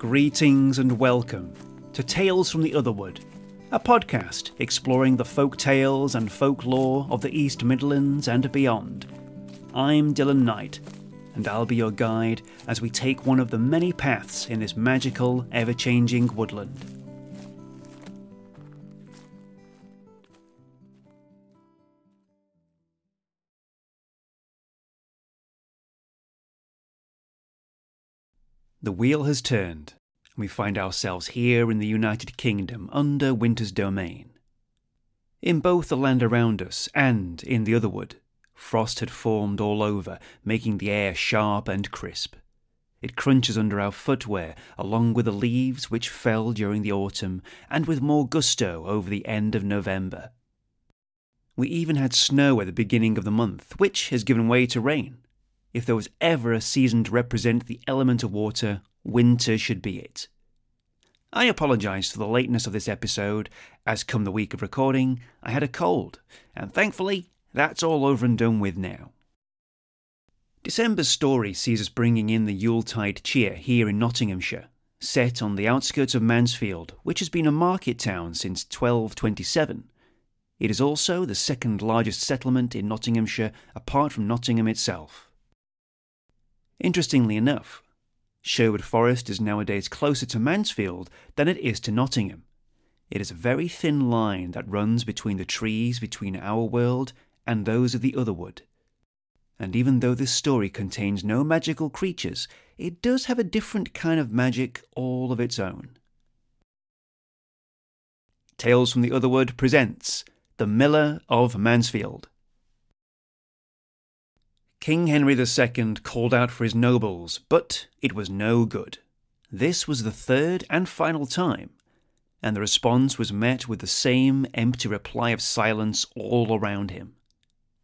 Greetings and welcome to Tales from the Otherwood, a podcast exploring the folk tales and folklore of the East Midlands and beyond. I'm Dylan Knight, and I'll be your guide as we take one of the many paths in this magical, ever changing woodland. Wheel has turned, and we find ourselves here in the United Kingdom under Winter's domain. In both the land around us and in the Otherwood, frost had formed all over, making the air sharp and crisp. It crunches under our footwear, along with the leaves which fell during the autumn, and with more gusto over the end of November. We even had snow at the beginning of the month, which has given way to rain. If there was ever a season to represent the element of water, winter should be it. I apologise for the lateness of this episode, as come the week of recording, I had a cold, and thankfully, that's all over and done with now. December's story sees us bringing in the Yuletide cheer here in Nottinghamshire, set on the outskirts of Mansfield, which has been a market town since 1227. It is also the second largest settlement in Nottinghamshire apart from Nottingham itself. Interestingly enough, Sherwood Forest is nowadays closer to Mansfield than it is to Nottingham. It is a very thin line that runs between the trees between our world and those of the other wood. And even though this story contains no magical creatures, it does have a different kind of magic all of its own. Tales from the Otherwood presents The Miller of Mansfield. King Henry II called out for his nobles, but it was no good. This was the third and final time, and the response was met with the same empty reply of silence all around him.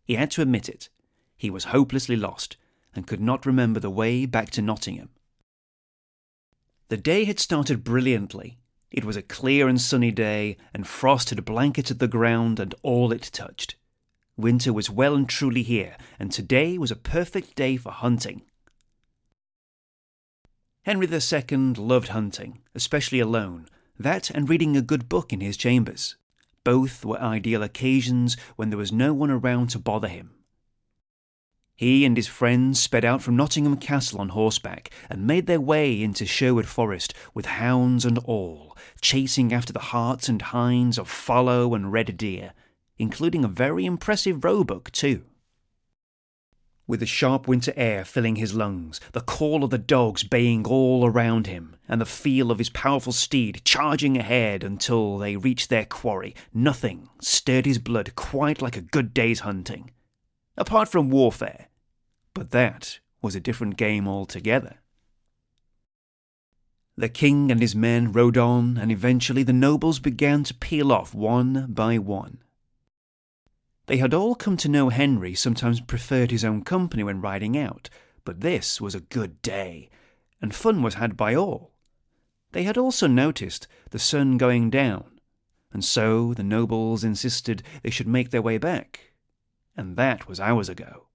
He had to admit it. He was hopelessly lost and could not remember the way back to Nottingham. The day had started brilliantly. It was a clear and sunny day, and frost had blanketed the ground and all it touched. Winter was well and truly here, and today was a perfect day for hunting. Henry II loved hunting, especially alone, that and reading a good book in his chambers. Both were ideal occasions when there was no one around to bother him. He and his friends sped out from Nottingham Castle on horseback and made their way into Sherwood Forest with hounds and all, chasing after the harts and hinds of fallow and red deer, including a very impressive roebuck, too. With the sharp winter air filling his lungs, the call of the dogs baying all around him, and the feel of his powerful steed charging ahead until they reached their quarry, nothing stirred his blood quite like a good day's hunting. Apart from warfare. But that was a different game altogether. The king and his men rode on, and eventually the nobles began to peel off one by one. They had all come to know Henry sometimes preferred his own company when riding out, but this was a good day, and fun was had by all. They had also noticed the sun going down, and so the nobles insisted they should make their way back, and that was hours ago.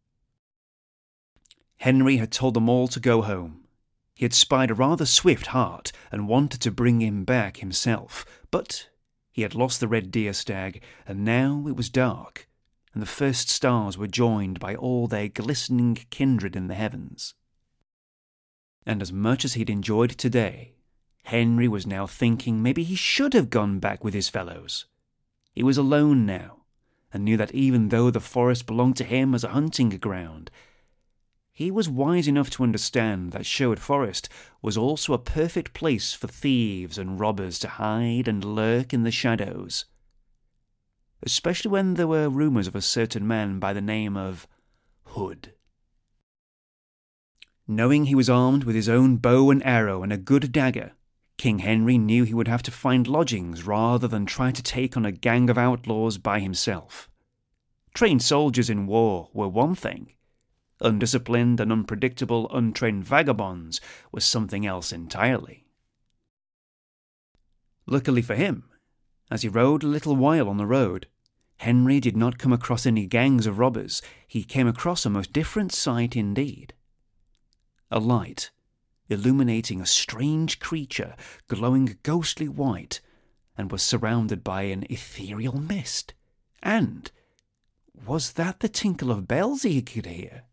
Henry had told them all to go home. He had spied a rather swift hart and wanted to bring him back himself, but he had lost the red deer stag, and now it was dark, and the first stars were joined by all their glistening kindred in the heavens. And as much as he'd enjoyed today, Henry was now thinking maybe he should have gone back with his fellows. He was alone now, and knew that even though the forest belonged to him as a hunting ground, he was wise enough to understand that Sherwood Forest was also a perfect place for thieves and robbers to hide and lurk in the shadows especially when there were rumours of a certain man by the name of Hood. Knowing he was armed with his own bow and arrow and a good dagger, King Henry knew he would have to find lodgings rather than try to take on a gang of outlaws by himself. Trained soldiers in war were one thing. Undisciplined and unpredictable untrained vagabonds was something else entirely. Luckily for him, as he rode a little while on the road, Henry did not come across any gangs of robbers. He came across a most different sight indeed. A light, illuminating a strange creature glowing ghostly white and was surrounded by an ethereal mist. And was that the tinkle of bells he could hear?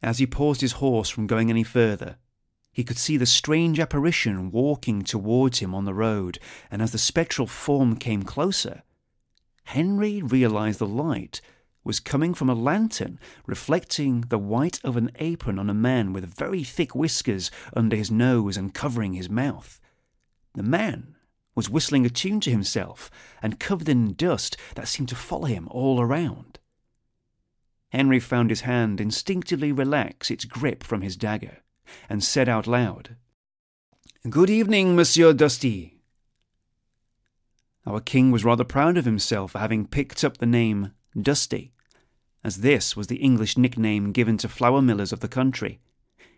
As he paused his horse from going any further, he could see the strange apparition walking towards him on the road, and as the spectral form came closer, Henry realized the light was coming from a lantern reflecting the white of an apron on a man with very thick whiskers under his nose and covering his mouth. The man was whistling a tune to himself and covered in dust that seemed to follow him all around. Henry found his hand instinctively relax its grip from his dagger and said out loud, Good evening, Monsieur Dusty. Our king was rather proud of himself for having picked up the name Dusty, as this was the English nickname given to flour millers of the country.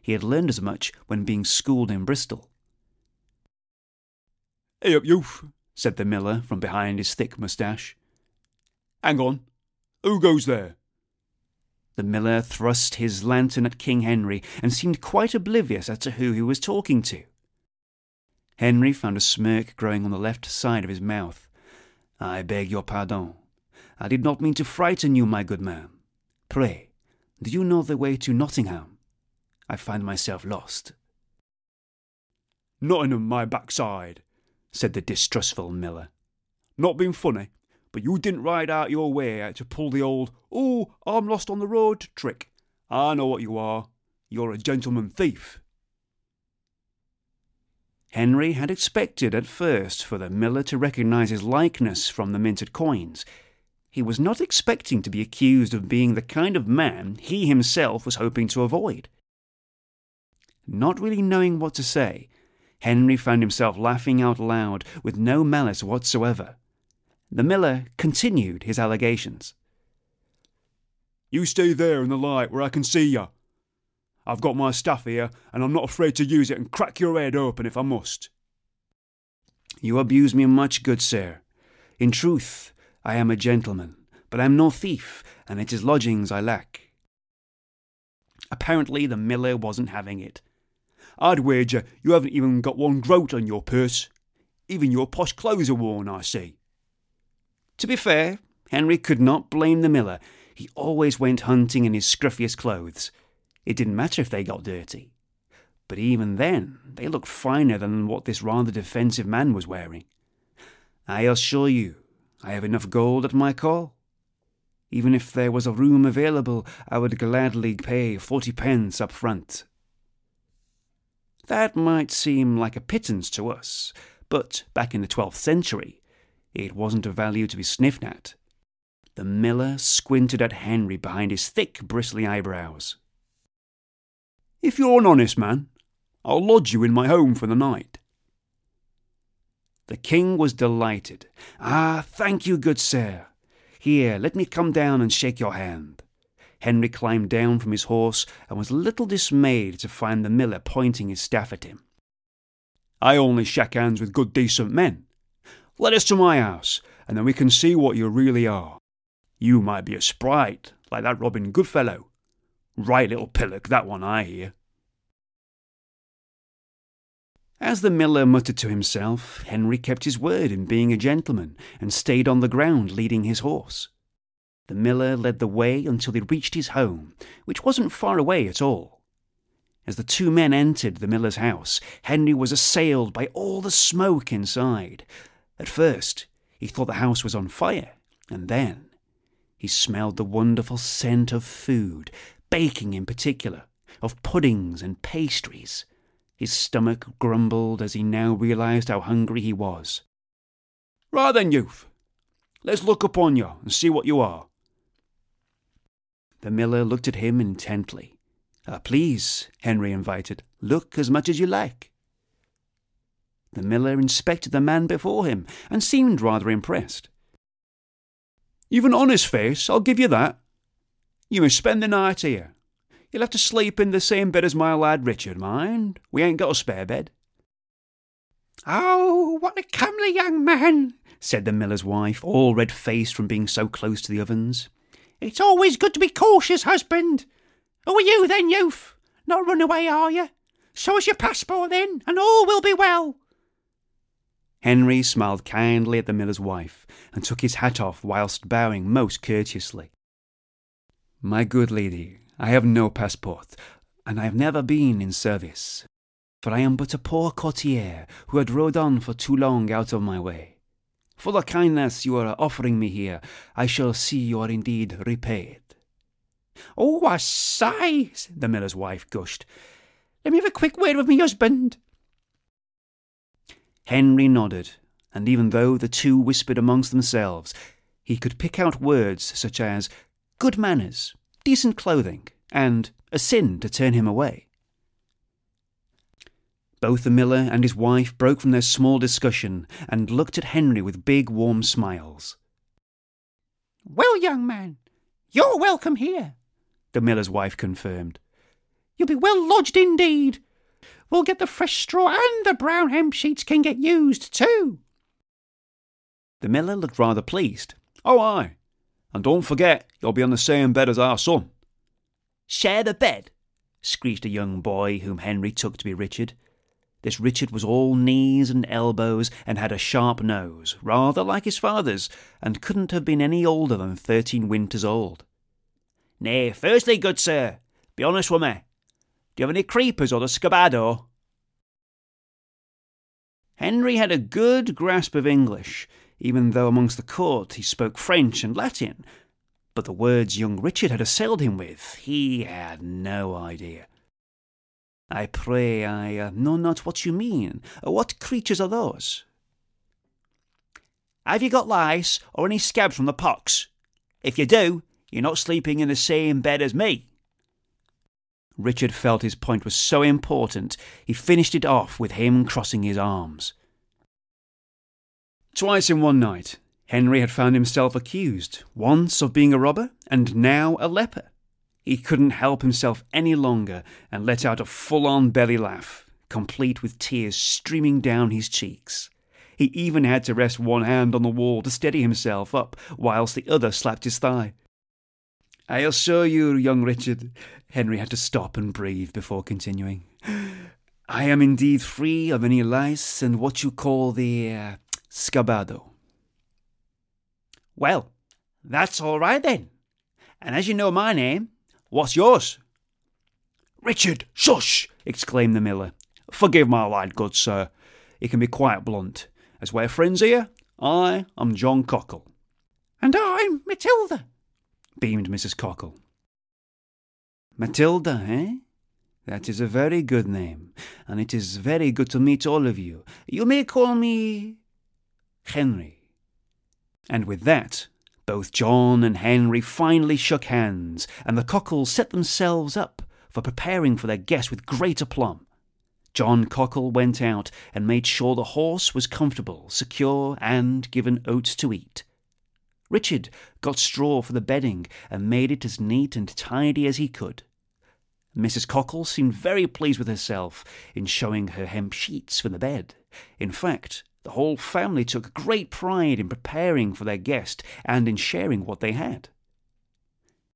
He had learned as much when being schooled in Bristol. Hey up, youth, said the miller from behind his thick moustache. Hang on, who goes there? The miller thrust his lantern at King Henry and seemed quite oblivious as to who he was talking to. Henry found a smirk growing on the left side of his mouth. I beg your pardon. I did not mean to frighten you, my good man. Pray, do you know the way to Nottingham? I find myself lost. Nottingham, my backside, said the distrustful miller. Not being funny, but you didn't ride out your way to pull the old, oh, I'm lost on the road trick. I know what you are. You're a gentleman thief. Henry had expected at first for the miller to recognize his likeness from the minted coins. He was not expecting to be accused of being the kind of man he himself was hoping to avoid. Not really knowing what to say, Henry found himself laughing out loud with no malice whatsoever. The miller continued his allegations. You stay there in the light where I can see you. I've got my staff here, and I'm not afraid to use it and crack your head open if I must. You abuse me much, good sir. In truth, I am a gentleman, but I am no thief, and it is lodgings I lack. Apparently, the miller wasn't having it. I'd wager you haven't even got one groat on your purse. Even your posh clothes are worn, I see. To be fair, Henry could not blame the miller. He always went hunting in his scruffiest clothes. It didn't matter if they got dirty. But even then, they looked finer than what this rather defensive man was wearing. I assure you, I have enough gold at my call. Even if there was a room available, I would gladly pay forty pence up front. That might seem like a pittance to us, but back in the 12th century, it wasn't a value to be sniffed at. The miller squinted at Henry behind his thick, bristly eyebrows. If you're an honest man, I'll lodge you in my home for the night. The king was delighted. Ah, thank you, good sir. Here, let me come down and shake your hand. Henry climbed down from his horse and was a little dismayed to find the miller pointing his staff at him. I only shake hands with good decent men. Let us to my house, and then we can see what you really are. You might be a sprite, like that Robin Goodfellow. Right little pillock, that one, I hear. As the miller muttered to himself, Henry kept his word in being a gentleman and stayed on the ground leading his horse. The miller led the way until they reached his home, which wasn't far away at all. As the two men entered the miller's house, Henry was assailed by all the smoke inside. At first, he thought the house was on fire, and then he smelled the wonderful scent of food, baking in particular, of puddings and pastries. His stomach grumbled as he now realized how hungry he was. Right then, youth, let's look upon you and see what you are. The miller looked at him intently. Uh, please, Henry invited, look as much as you like. The miller inspected the man before him and seemed rather impressed. You've an honest face, I'll give you that. You must spend the night here. You'll have to sleep in the same bed as my lad Richard, mind. We ain't got a spare bed. Oh, what a comely young man, said the miller's wife, all red faced from being so close to the ovens. It's always good to be cautious, husband. Who are you then, youth? Not run away, are you? Show us your passport then, and all will be well. Henry smiled kindly at the miller's wife and took his hat off whilst bowing most courteously. My good lady, I have no passport, and I have never been in service, for I am but a poor courtier who had rode on for too long out of my way. For the kindness you are offering me here, I shall see you are indeed repaid. Oh, I say, the miller's wife gushed. Let me have a quick word with my husband. Henry nodded, and even though the two whispered amongst themselves, he could pick out words such as good manners, decent clothing, and a sin to turn him away. Both the miller and his wife broke from their small discussion and looked at Henry with big, warm smiles. Well, young man, you're welcome here, the miller's wife confirmed. You'll be well lodged indeed. We'll get the fresh straw and the brown hemp sheets can get used too. The miller looked rather pleased. Oh, aye. And don't forget, you'll be on the same bed as our son. Share the bed? screeched a young boy whom Henry took to be Richard. This Richard was all knees and elbows and had a sharp nose, rather like his father's, and couldn't have been any older than thirteen winters old. Nay, firstly, good sir, be honest with me. Do you have any creepers or the scabado? Henry had a good grasp of English, even though amongst the court he spoke French and Latin. But the words young Richard had assailed him with, he had no idea. I pray, I uh, know not what you mean. What creatures are those? Have you got lice or any scabs from the pox? If you do, you're not sleeping in the same bed as me. Richard felt his point was so important, he finished it off with him crossing his arms. Twice in one night, Henry had found himself accused, once of being a robber, and now a leper. He couldn't help himself any longer and let out a full on belly laugh, complete with tears streaming down his cheeks. He even had to rest one hand on the wall to steady himself up, whilst the other slapped his thigh. I assure you, young Richard, Henry had to stop and breathe before continuing. I am indeed free of any lice and what you call the uh, scabado. Well, that's all right then. And as you know my name, What's yours? Richard, shush! exclaimed the miller. Forgive my lad, good sir. He can be quite blunt. As we're friends here, I am John Cockle. And I'm Matilda, beamed Mrs. Cockle. Matilda, eh? That is a very good name, and it is very good to meet all of you. You may call me Henry. And with that, both John and Henry finally shook hands, and the Cockles set themselves up for preparing for their guest with great aplomb. John Cockle went out and made sure the horse was comfortable, secure, and given oats to eat. Richard got straw for the bedding and made it as neat and tidy as he could. Mrs. Cockle seemed very pleased with herself in showing her hemp sheets for the bed. In fact, the whole family took great pride in preparing for their guest and in sharing what they had.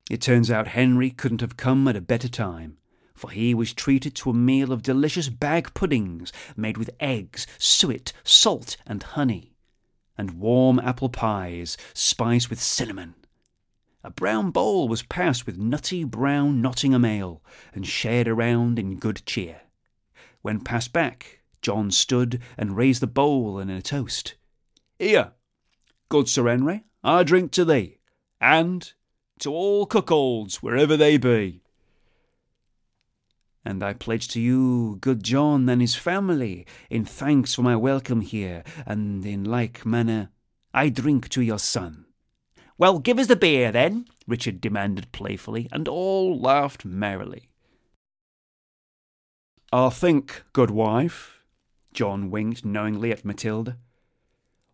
It turns out Henry couldn't have come at a better time, for he was treated to a meal of delicious bag puddings made with eggs, suet, salt, and honey, and warm apple pies spiced with cinnamon. A brown bowl was passed with nutty brown Nottingham ale and shared around in good cheer. When passed back, John stood and raised the bowl in a toast. Here, good Sir Henry, I drink to thee, and to all cuckolds, wherever they be. And I pledge to you, good John and his family, in thanks for my welcome here, and in like manner, I drink to your son. Well, give us the beer, then, Richard demanded playfully, and all laughed merrily. I think, good wife, John winked knowingly at Matilda.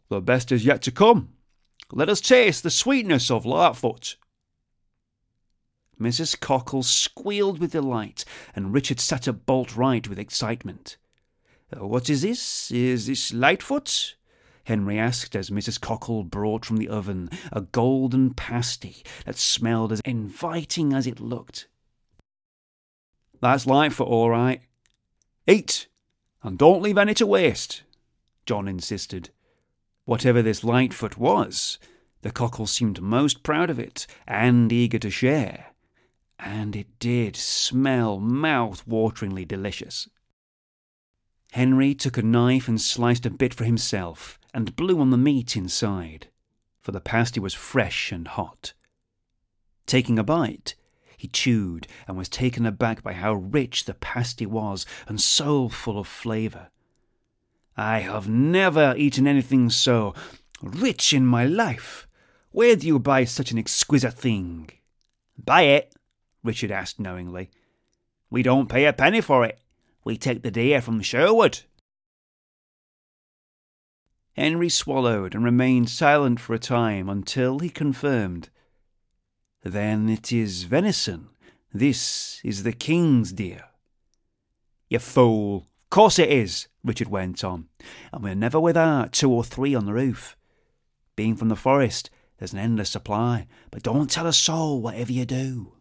The best is yet to come. Let us taste the sweetness of Lightfoot. Mrs. Cockle squealed with delight, and Richard sat up bolt right with excitement. Uh, what is this? Is this Lightfoot? Henry asked as Mrs. Cockle brought from the oven a golden pasty that smelled as inviting as it looked. That's Lightfoot, all right. Eat, and don't leave any to waste, John insisted. Whatever this Lightfoot was, the cockle seemed most proud of it and eager to share, and it did smell mouth-wateringly delicious. Henry took a knife and sliced a bit for himself and blew on the meat inside, for the pasty was fresh and hot. Taking a bite, he chewed and was taken aback by how rich the pasty was and so full of flavour. I have never eaten anything so rich in my life. Where do you buy such an exquisite thing? Buy it? Richard asked knowingly. We don't pay a penny for it. We take the deer from Sherwood. Henry swallowed and remained silent for a time until he confirmed. Then it is venison. This is the king's deer. You fool. Of course it is, Richard went on. And we're never without two or three on the roof. Being from the forest, there's an endless supply, but don't tell a soul whatever you do.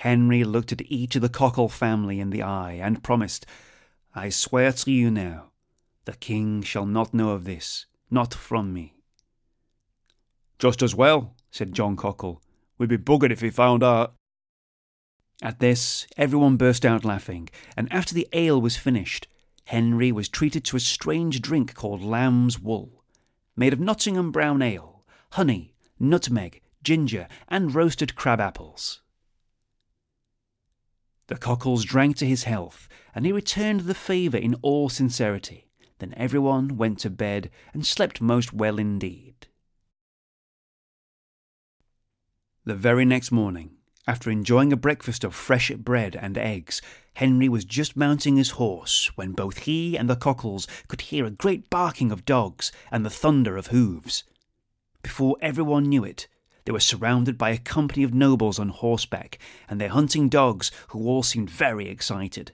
Henry looked at each of the Cockle family in the eye and promised, I swear to you now, the king shall not know of this, not from me. Just as well, said John Cockle. We'd be buggered if he found out. At this, everyone burst out laughing, and after the ale was finished, Henry was treated to a strange drink called lamb's wool, made of Nottingham brown ale, honey, nutmeg, ginger, and roasted crab apples. The Cockles drank to his health, and he returned the favour in all sincerity. Then everyone went to bed and slept most well indeed. The very next morning, after enjoying a breakfast of fresh bread and eggs, Henry was just mounting his horse when both he and the Cockles could hear a great barking of dogs and the thunder of hoofs. Before everyone knew it, they were surrounded by a company of nobles on horseback and their hunting dogs, who all seemed very excited.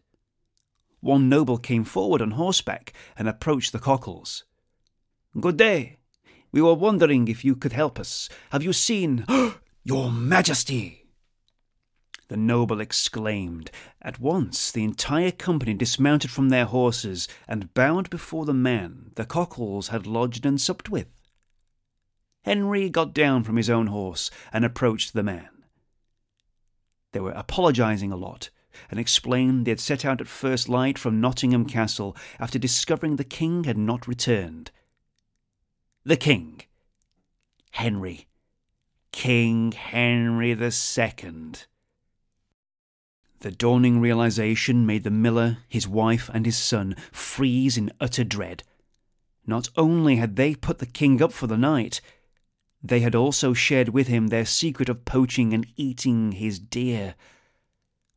One noble came forward on horseback and approached the Cockles. Good day. We were wondering if you could help us. Have you seen Your Majesty? The noble exclaimed. At once the entire company dismounted from their horses and bowed before the man the Cockles had lodged and supped with. Henry got down from his own horse and approached the man. They were apologizing a lot and explained they had set out at first light from Nottingham Castle after discovering the king had not returned. The king. Henry. King Henry the Second. The dawning realization made the miller, his wife, and his son freeze in utter dread. Not only had they put the king up for the night, they had also shared with him their secret of poaching and eating his deer.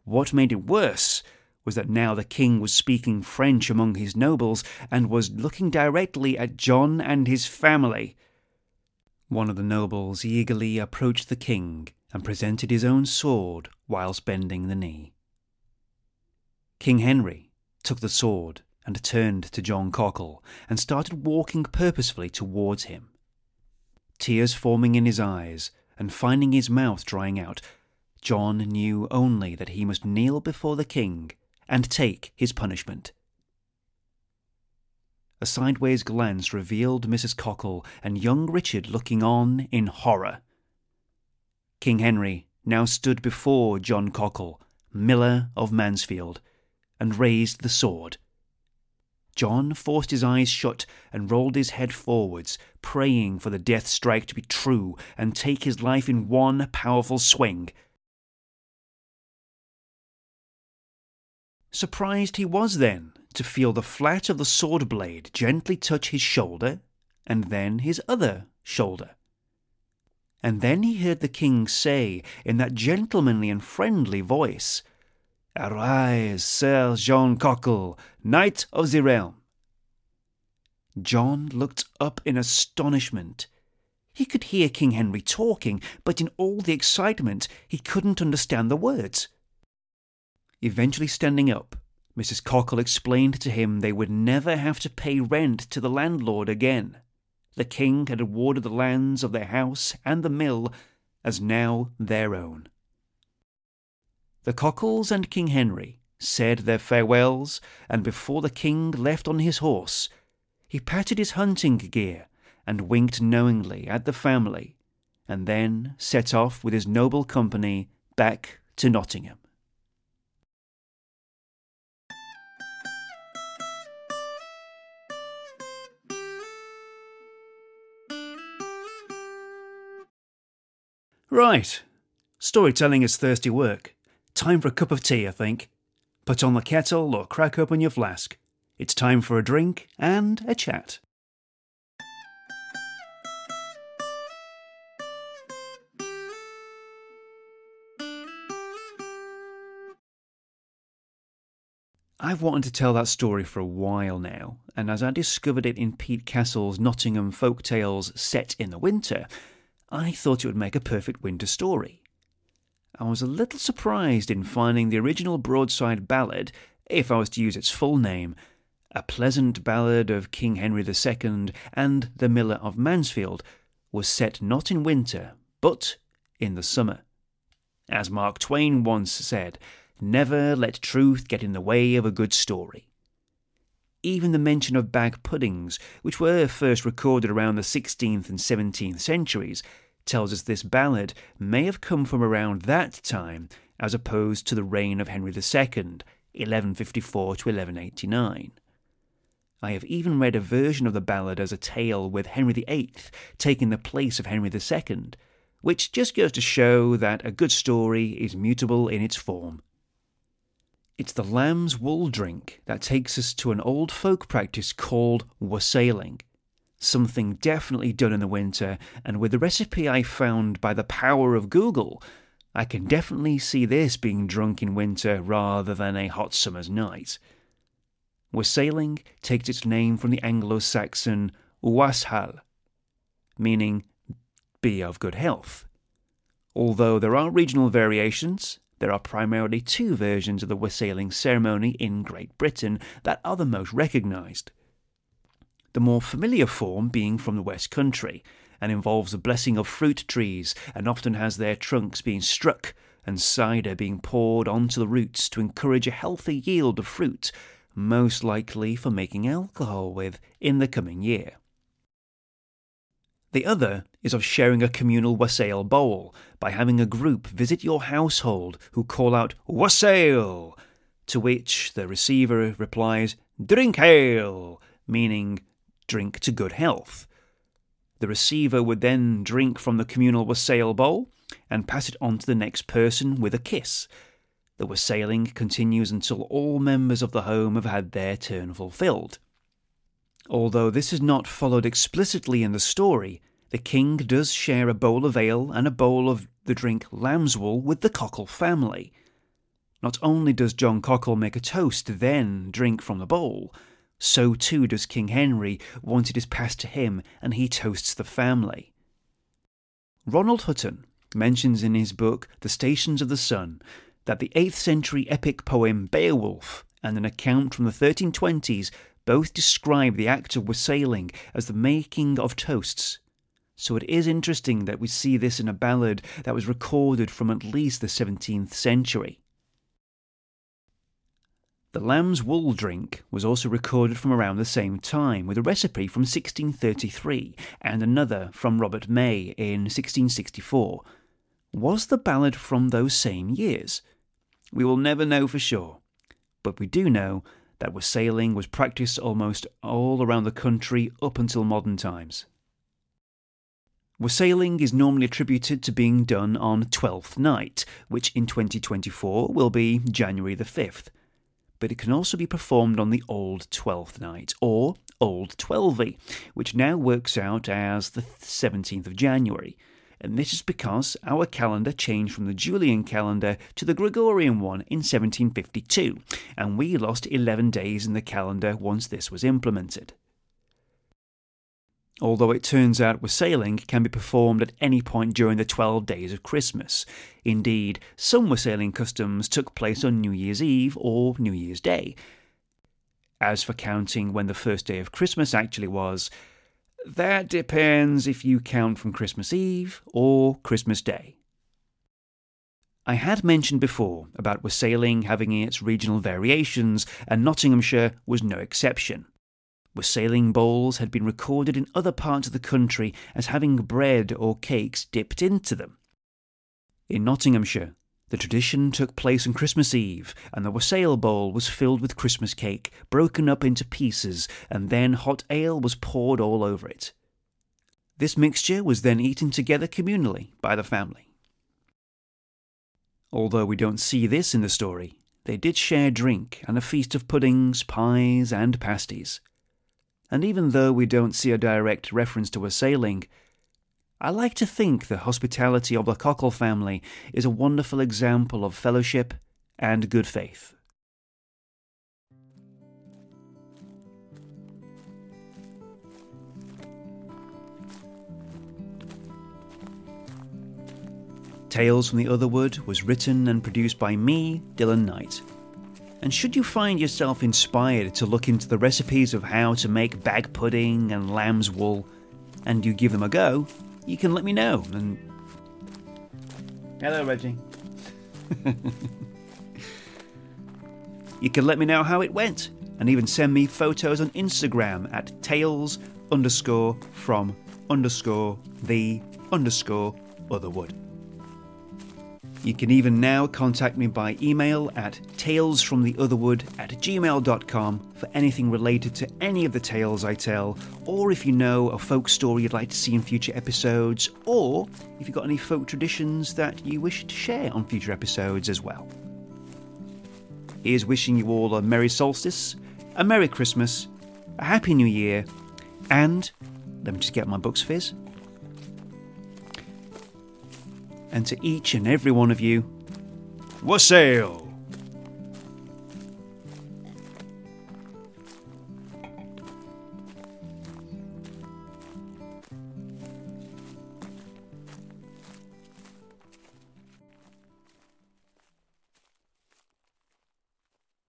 What made it worse was that now the king was speaking French among his nobles and was looking directly at John and his family. One of the nobles eagerly approached the king and presented his own sword whilst bending the knee. King Henry took the sword and turned to John Cockle and started walking purposefully towards him tears forming in his eyes, and finding his mouth drying out, John knew only that he must kneel before the king and take his punishment. A sideways glance revealed Mrs. Cockle and young Richard looking on in horror. King Henry now stood before John Cockle, miller of Mansfield, and raised the sword. John forced his eyes shut and rolled his head forwards, praying for the death strike to be true and take his life in one powerful swing. Surprised he was then to feel the flat of the sword blade gently touch his shoulder, and then his other shoulder. And then he heard the king say in that gentlemanly and friendly voice, Arise, Sir John Cockle, Knight of the Realm. John looked up in astonishment. He could hear King Henry talking, but in all the excitement he couldn't understand the words. Eventually standing up, Mrs. Cockle explained to him they would never have to pay rent to the landlord again. The king had awarded the lands of their house and the mill as now their own. The Cockles and King Henry said their farewells, and before the king left on his horse, he patted his hunting gear and winked knowingly at the family, and then set off with his noble company back to Nottingham. Right. Storytelling is thirsty work. Time for a cup of tea, I think. Put on the kettle or crack open your flask. It's time for a drink and a chat. I've wanted to tell that story for a while now, and as I discovered it in Pete Castle's Nottingham Folk Tales set in the winter, I thought it would make a perfect winter story. I was a little surprised in finding the original broadside ballad, if I was to use its full name, A Pleasant Ballad of King Henry II and the Miller of Mansfield, was set not in winter, but in the summer. As Mark Twain once said, never let truth get in the way of a good story. Even the mention of bag puddings, which were first recorded around the 16th and 17th centuries, tells us this ballad may have come from around that time as opposed to the reign of Henry II, 1154 to 1189. I have even read a version of the ballad as a tale with Henry VIII taking the place of Henry II, which just goes to show that a good story is mutable in its form. It's the lamb's wool drink that takes us to an old folk practice called wassailing something definitely done in the winter, and with the recipe I found by the power of Google, I can definitely see this being drunk in winter rather than a hot summer's night. Wassailing takes its name from the Anglo Saxon washal, meaning be of good health. Although there are regional variations, there are primarily two versions of the wassailing ceremony in Great Britain that are the most recognised the more familiar form being from the West Country, and involves the blessing of fruit trees, and often has their trunks being struck and cider being poured onto the roots to encourage a healthy yield of fruit, most likely for making alcohol with in the coming year. The other is of sharing a communal wassail bowl by having a group visit your household who call out wassail, to which the receiver replies drink ale, meaning drink to good health. The receiver would then drink from the communal wassail bowl and pass it on to the next person with a kiss. The wassailing continues until all members of the home have had their turn fulfilled. Although this is not followed explicitly in the story, the king does share a bowl of ale and a bowl of the drink lambswool with the Cockle family. Not only does John Cockle make a toast, then drink from the bowl, so too does King Henry once it is passed to him and he toasts the family. Ronald Hutton mentions in his book The Stations of the Sun that the 8th century epic poem Beowulf and an account from the 1320s both describe the act of wassailing as the making of toasts. So it is interesting that we see this in a ballad that was recorded from at least the 17th century. The lamb's wool drink was also recorded from around the same time, with a recipe from 1633 and another from Robert May in 1664. Was the ballad from those same years? We will never know for sure, but we do know that wassailing was practiced almost all around the country up until modern times. Wassailing is normally attributed to being done on Twelfth Night, which in 2024 will be January the 5th but it can also be performed on the Old Twelfth Night, or Old Twelvey, which now works out as the 17th of January. And this is because our calendar changed from the Julian calendar to the Gregorian one in 1752, and we lost 11 days in the calendar once this was implemented although it turns out wassailing can be performed at any point during the 12 days of Christmas. Indeed, some wassailing customs took place on New Year's Eve or New Year's Day. As for counting when the first day of Christmas actually was, that depends if you count from Christmas Eve or Christmas Day. I had mentioned before about wassailing having its regional variations, and Nottinghamshire was no exception. Wassailing bowls had been recorded in other parts of the country as having bread or cakes dipped into them. In Nottinghamshire, the tradition took place on Christmas Eve, and the wassail bowl was filled with Christmas cake, broken up into pieces, and then hot ale was poured all over it. This mixture was then eaten together communally by the family. Although we don't see this in the story, they did share drink and a feast of puddings, pies, and pasties. And even though we don't see a direct reference to wassailing, I like to think the hospitality of the Cockle family is a wonderful example of fellowship and good faith. Tales from the Otherwood was written and produced by me, Dylan Knight. And should you find yourself inspired to look into the recipes of how to make bag pudding and lamb's wool, and you give them a go, you can let me know. And hello, Reggie. you can let me know how it went, and even send me photos on Instagram at tales underscore from underscore the underscore otherwood. You can even now contact me by email at talesfromtheotherwood at gmail.com for anything related to any of the tales I tell, or if you know a folk story you'd like to see in future episodes, or if you've got any folk traditions that you wish to share on future episodes as well. Here's wishing you all a Merry Solstice, a Merry Christmas, a Happy New Year, and let me just get my Bucks Fizz and to each and every one of you, wassail!